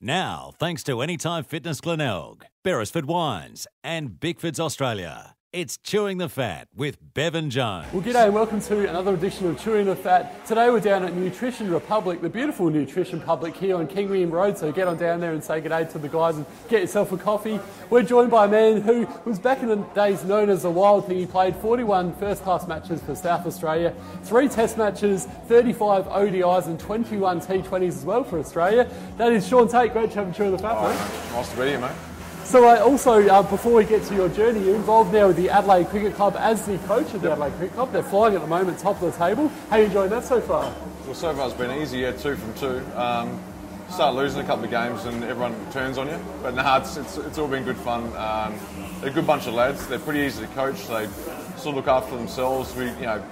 Now, thanks to Anytime Fitness Glenelg, Beresford Wines, and Bickford's Australia. It's Chewing the Fat with Bevan Jones. Well, g'day welcome to another edition of Chewing the Fat. Today we're down at Nutrition Republic, the beautiful Nutrition Public here on King William Road. So get on down there and say g'day to the guys and get yourself a coffee. We're joined by a man who was back in the days known as the Wild Thing. He played 41 first class matches for South Australia, three test matches, 35 ODIs, and 21 T20s as well for Australia. That is Shaun Tait. Great to have you Chewing the Fat, mate. Nice to be here, mate. So uh, also, uh, before we get to your journey, you're involved now with the Adelaide Cricket Club as the coach of the Adelaide Cricket Club. They're flying at the moment, top of the table. How are you enjoying that so far? Well, so far it's been easy, yeah, two from two. Um, start losing a couple of games and everyone turns on you. But nah, it's, it's, it's all been good fun. Um, they're a good bunch of lads. They're pretty easy to coach. They sort of look after themselves. We, you know,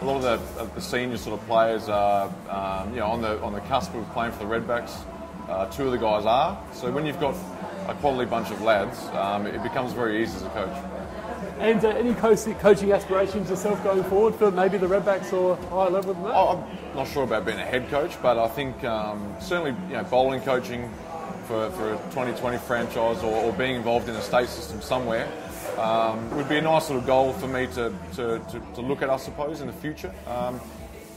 a lot of the, the senior sort of players are, um, you know, on the on the cusp of playing for the Redbacks. Uh, two of the guys are. So when you've got a quality bunch of lads, um, it becomes very easy as a coach. And uh, any co- coaching aspirations yourself going forward for maybe the Redbacks or higher level than that? Oh, I'm not sure about being a head coach, but I think um, certainly you know bowling coaching for, for a 2020 franchise or, or being involved in a state system somewhere um, would be a nice little goal for me to, to, to, to look at, I suppose, in the future. Um,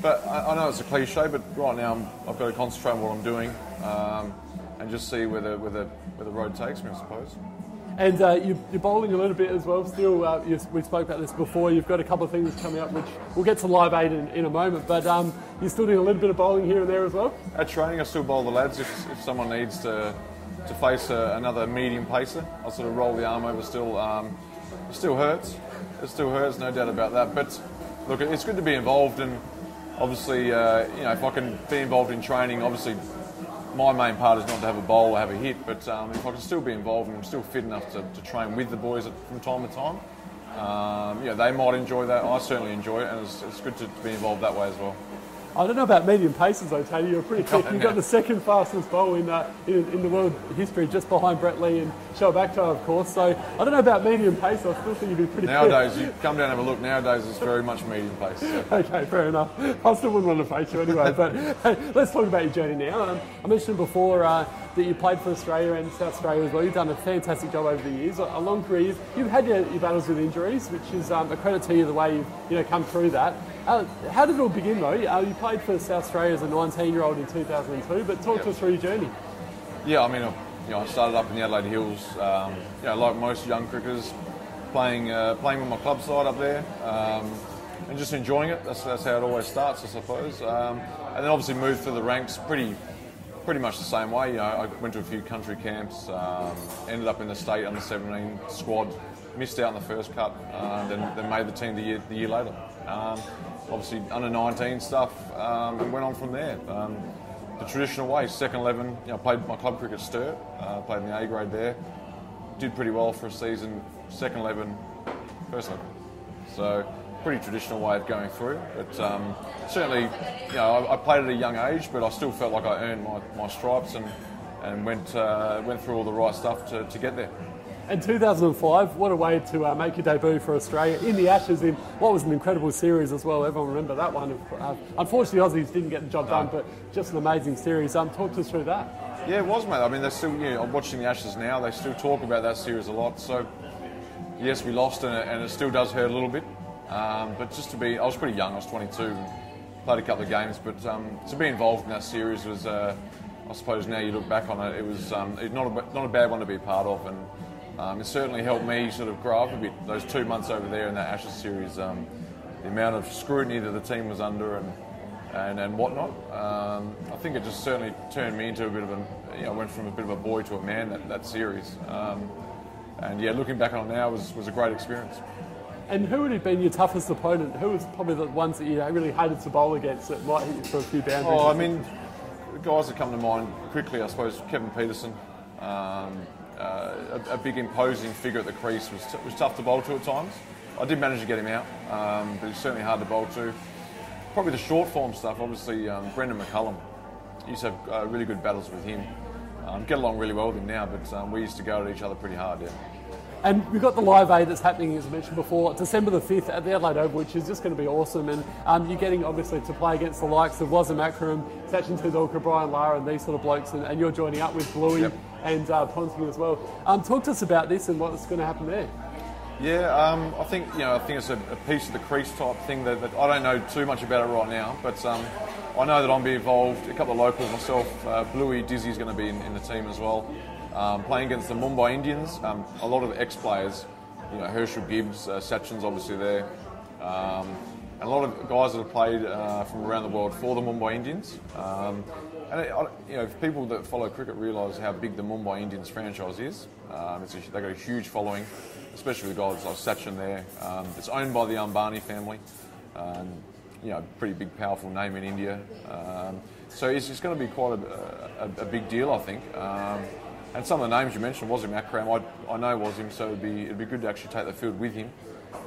but I, I know it's a cliche, but right now I'm, I've got to concentrate on what I'm doing um, and just see where the, where, the, where the road takes me, I suppose. And uh, you, you're bowling a little bit as well. Still, uh, you, we spoke about this before. You've got a couple of things coming up, which we'll get to live aid in, in a moment. But um, you're still doing a little bit of bowling here and there as well. At training, I still bowl the lads. If, if someone needs to to face a, another medium pacer, I sort of roll the arm over. Still, um, it still hurts. It still hurts, no doubt about that. But look, it's good to be involved, and obviously, uh, you know, if I can be involved in training, obviously my main part is not to have a bowl or have a hit, but um, if I can still be involved and I'm still fit enough to, to train with the boys from time to time, um, yeah, they might enjoy that. I certainly enjoy it, and it's, it's good to be involved that way as well. I don't know about medium paces though, Tony. You're pretty quick. You've got the second fastest bowl in, uh, in, in the world history, just behind Brett Lee and Shoaib Akhtar, of course. So I don't know about medium pace. I still think you'd be pretty. Nowadays, quick. you come down and have a look. Nowadays, it's very much medium pace. So. okay, fair enough. I still wouldn't want to face you anyway. But hey, let's talk about your journey now. Um, I mentioned before uh, that you played for Australia and South Australia as well. You've done a fantastic job over the years, a long career. You've had your, your battles with injuries, which is um, a credit to you the way you've you know come through that. Uh, how did it all begin though? Uh, you played for South Australia as a 19-year-old in 2002, but talk Yep. to us through your journey. Yeah, I mean, uh, you know, I started up in the Adelaide Hills. Um, you know, like most young cricketers, playing uh, playing with my club side up there, um, and just enjoying it. That's, that's how it always starts, I suppose. Um, and then obviously moved through the ranks pretty pretty much the same way. You know, I went to a few country camps, um, ended up in the state under 17 squad, missed out in the first cut, uh, then, then made the team the year, the year later. Um, obviously under 19 stuff, um, and went on from there. Um, the traditional way, second 11, you know, played my club cricket Sturt, uh, played in the A grade there, did pretty well for a season, second 11, first 11. So pretty traditional way of going through. But um, certainly, you know, I, I played at a young age, but I still felt like I earned my, my stripes and and went uh, went through all the right stuff to, to get there. And 2005, what a way to uh, make your debut for Australia in the Ashes in what was an incredible series as well. Everyone remember that one. Uh, unfortunately, Aussies didn't get the job done, but just an amazing series. Um, talk to us through that. Yeah, it was, mate. I mean, they're still. You know, I'm watching the Ashes now. They still talk about that series a lot. So, yes, we lost, and it, and it still does hurt a little bit. Um, but just to be, I was pretty young. I was 22, played a couple of games. But um, to be involved in that series was, uh, I suppose, now you look back on it, it was um, not a, not a bad one to be a part of, and um, it certainly helped me sort of grow up a bit. Those two months over there in that Ashes series, um, the amount of scrutiny that the team was under, and and, and whatnot. Um, I think it just certainly turned me into a bit of a, you know, I went from a bit of a boy to a man that, that series. Um, and yeah, looking back on it now was, was a great experience. And who would have been your toughest opponent? Who was probably the ones that you really hated to bowl against that might hit you for a few boundaries? Oh, I mean, guys that come to mind quickly, I suppose, Kevin Pietersen. Um, uh, a, a big imposing figure at the crease was, t- was tough to bowl to at times. I did manage to get him out, um, but he's certainly hard to bowl to. Probably the short form stuff, obviously, um, Brendon McCullum. Used to have uh, really good battles with him. Um, get along really well with him now, but um, we used to go at each other pretty hard, yeah. And we've got the Live Aid that's happening, as I mentioned before, December the 5th at the Adelaide Oval, which is just going to be awesome. And um, you're getting, obviously, to play against the likes of Wasim Akram, Sachin Tendulkar, Brian Lara, and these sort of blokes. And, and you're joining up with Bluey Yep. And uh, as well. Um, talk to us about this and what's going to happen there. Yeah, um, I think you know I think it's a, a piece of the crease type thing that, that I don't know too much about it right now, but um, I know that I'm be involved. A couple of locals myself, uh, Bluey Dizzy's going to be in, in the team as well, um, playing against the Mumbai Indians. Um, a lot of ex-players, you know Herschelle Gibbs, uh, Sachin's obviously there, um, and a lot of guys that have played uh, from around the world for the Mumbai Indians. Um, and it, you know, people that follow cricket realise how big the Mumbai Indians franchise is, um, a, they've got a huge following, especially with guys like Sachin there. Um, it's owned by the Ambani family, um, you know, pretty big, powerful name in India. Um, so it's, it's going to be quite a, a, a big deal, I think. Um, and some of the names you mentioned, Wasim Akram, I, I know Wasim, so it'd be, it'd be good to actually take the field with him.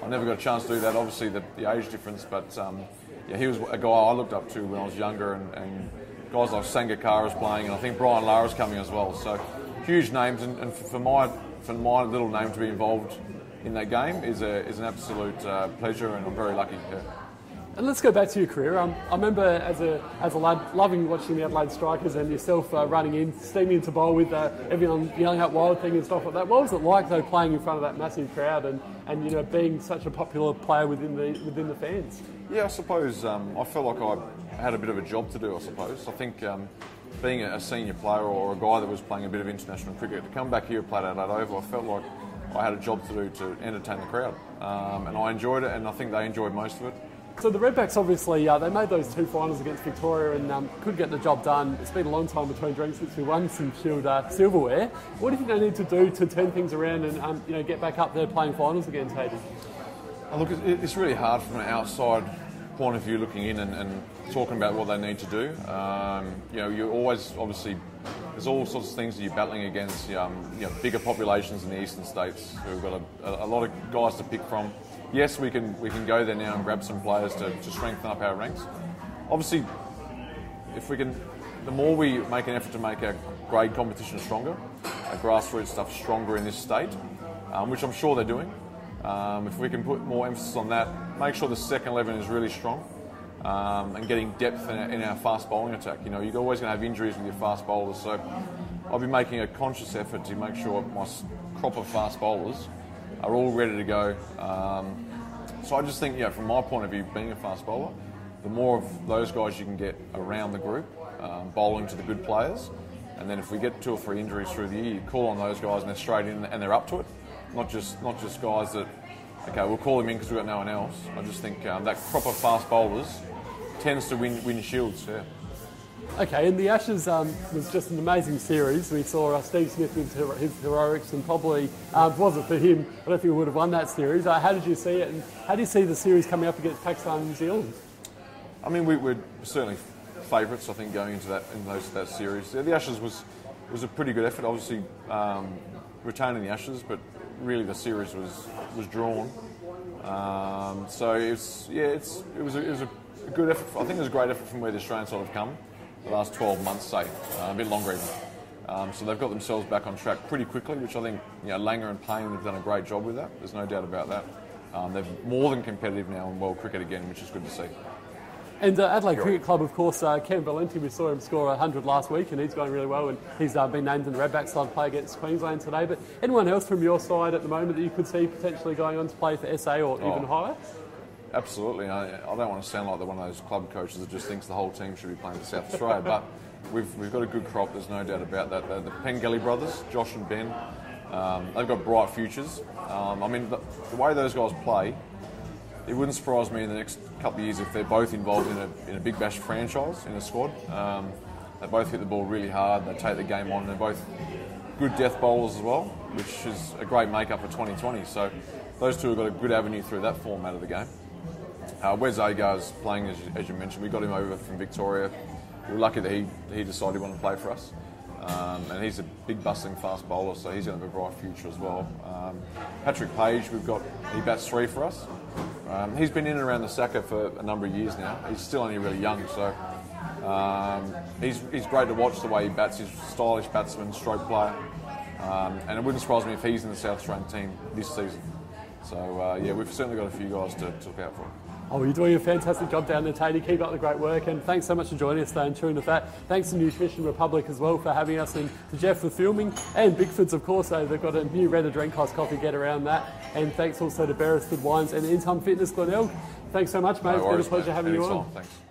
I never got a chance to do that, obviously, the, the age difference, but um, yeah, he was a guy I looked up to when I was younger, and, and guys like Sangakkara's playing, and I think Brian Lara's coming as well. So huge names, and, and for my for my little name to be involved in that game is a is an absolute uh, pleasure, and I'm very lucky. Yeah. And let's go back to your career. Um, I remember as a as a lad loving watching the Adelaide Strikers and yourself uh, running in, steaming into bowl with uh, everyone yelling out wild thing and stuff like that. What was it like though playing in front of that massive crowd and, and you know being such a popular player within the within the fans? Yeah, I suppose um, I felt like I had a bit of a job to do. I suppose I think um, being a, senior player or a guy that was playing a bit of international cricket to come back here and play at Adelaide Oval, I felt like I had a job to do to entertain the crowd, um, and I enjoyed it, and I think they enjoyed most of it. So the Redbacks obviously uh, they made those two finals against Victoria and um, could get the job done. It's been a long time between drinks since we won some Shield uh, silverware. What do you think they need to do to turn things around and um, you know get back up there playing finals again? Uh, Look, it's really hard from an outside point of view looking in and, and talking about what they need to do. Um, you know, you're always obviously there's all sorts of things that you're battling against. Um, you know, bigger populations in the eastern states who've got a, a, lot of guys to pick from. Yes, we can we can go there now and grab some players to, to strengthen up our ranks. Obviously, if we can, the more we make an effort to make our grade competition stronger, our grassroots stuff stronger in this state, um, which I'm sure they're doing. Um, if we can put more emphasis on that, make sure the second 11 is really strong um, and getting depth in our, in our fast bowling attack. You know, you're always going to have injuries with your fast bowlers, so I'll be making a conscious effort to make sure my crop of fast bowlers are all ready to go. Um, so I just think, yeah, from my point of view, being a fast bowler, the more of those guys you can get around the group, um, bowling to the good players, and then if we get two or three injuries through the year, you call on those guys and they're straight in and they're up to it. Not just not just guys that, okay, we'll call him in because we've got no one else. I just think um, that crop of fast bowlers tends to win win shields. Yeah. Okay, and the Ashes um, was just an amazing series. We saw uh, Steve Smith with hero- his heroics, and probably um, if it wasn't for him, I don't think we would have won that series. Uh, how did you see it, and how do you see the series coming up against Pakistan and New Zealand? I mean, we, we're certainly favourites, I think, going into that in those that series. Yeah, the Ashes was was a pretty good effort. Obviously, um, retaining the Ashes, but really the series was was drawn. Um, so it's yeah, it's it was a, it was a good effort. I think it was a great effort from where the Australians sort of come the last 12 months, say uh, a bit longer even. Um, so they've got themselves back on track pretty quickly, which I think you know, Langer and Paine have done a great job with that. There's no doubt about that. Um, they're more than competitive now in world cricket again, which is good to see. And uh, Adelaide Cricket Club, of course, uh, Ken Valenti, we saw him score 100 last week, and he's going really well. And he's uh, been named in the Redback side play against Queensland today. But anyone else from your side at the moment that you could see potentially going on to play for SA or even Oh. higher? Absolutely. I, I don't want to sound like the one of those club coaches that just thinks the whole team should be playing for South Australia, but we've, we've got a good crop, there's no doubt about that. The, the Pengelly brothers, Josh and Ben, um, they've got bright futures. Um, I mean, the, the way those guys play, it wouldn't surprise me in the next couple of years if they're both involved in a, in a Big Bash franchise, in a squad. Um, they both hit the ball really hard, they take the game on, they're both good death bowlers as well, which is a great makeup for 2020. So those two have got a good avenue through that format of the game. Uh, Wes Agar's playing, as you, as you mentioned. We got him over from Victoria. We were lucky that he, he decided he wanted to play for us. Um, and he's a big bustling fast bowler, so he's going to have a bright future as well. Um, Patrick Page, we've got, he bats three for us. Um, he's been in and around the SACA for a number of years now. He's still only really young, so um, he's, he's great to watch the way he bats. He's a stylish batsman, stroke player. Um, and it wouldn't surprise me if he's in the South Australian team this season. So uh, yeah, we've certainly got a few guys to, to look out for. Oh, you're doing a fantastic job down there, Tatey. Keep up the great work, and thanks so much for joining us today and Chewing the Fat. Thanks to Nutrition Republic as well for having us, and to Jeff for filming, and Bickford's, of course. So they've got a new Red Adrenkos coffee, get around that. And thanks also to Beresford Wines and Anytime Fitness Glenelg. Thanks so much, mate. No it's worries, been a pleasure mate. having you on. Thanks.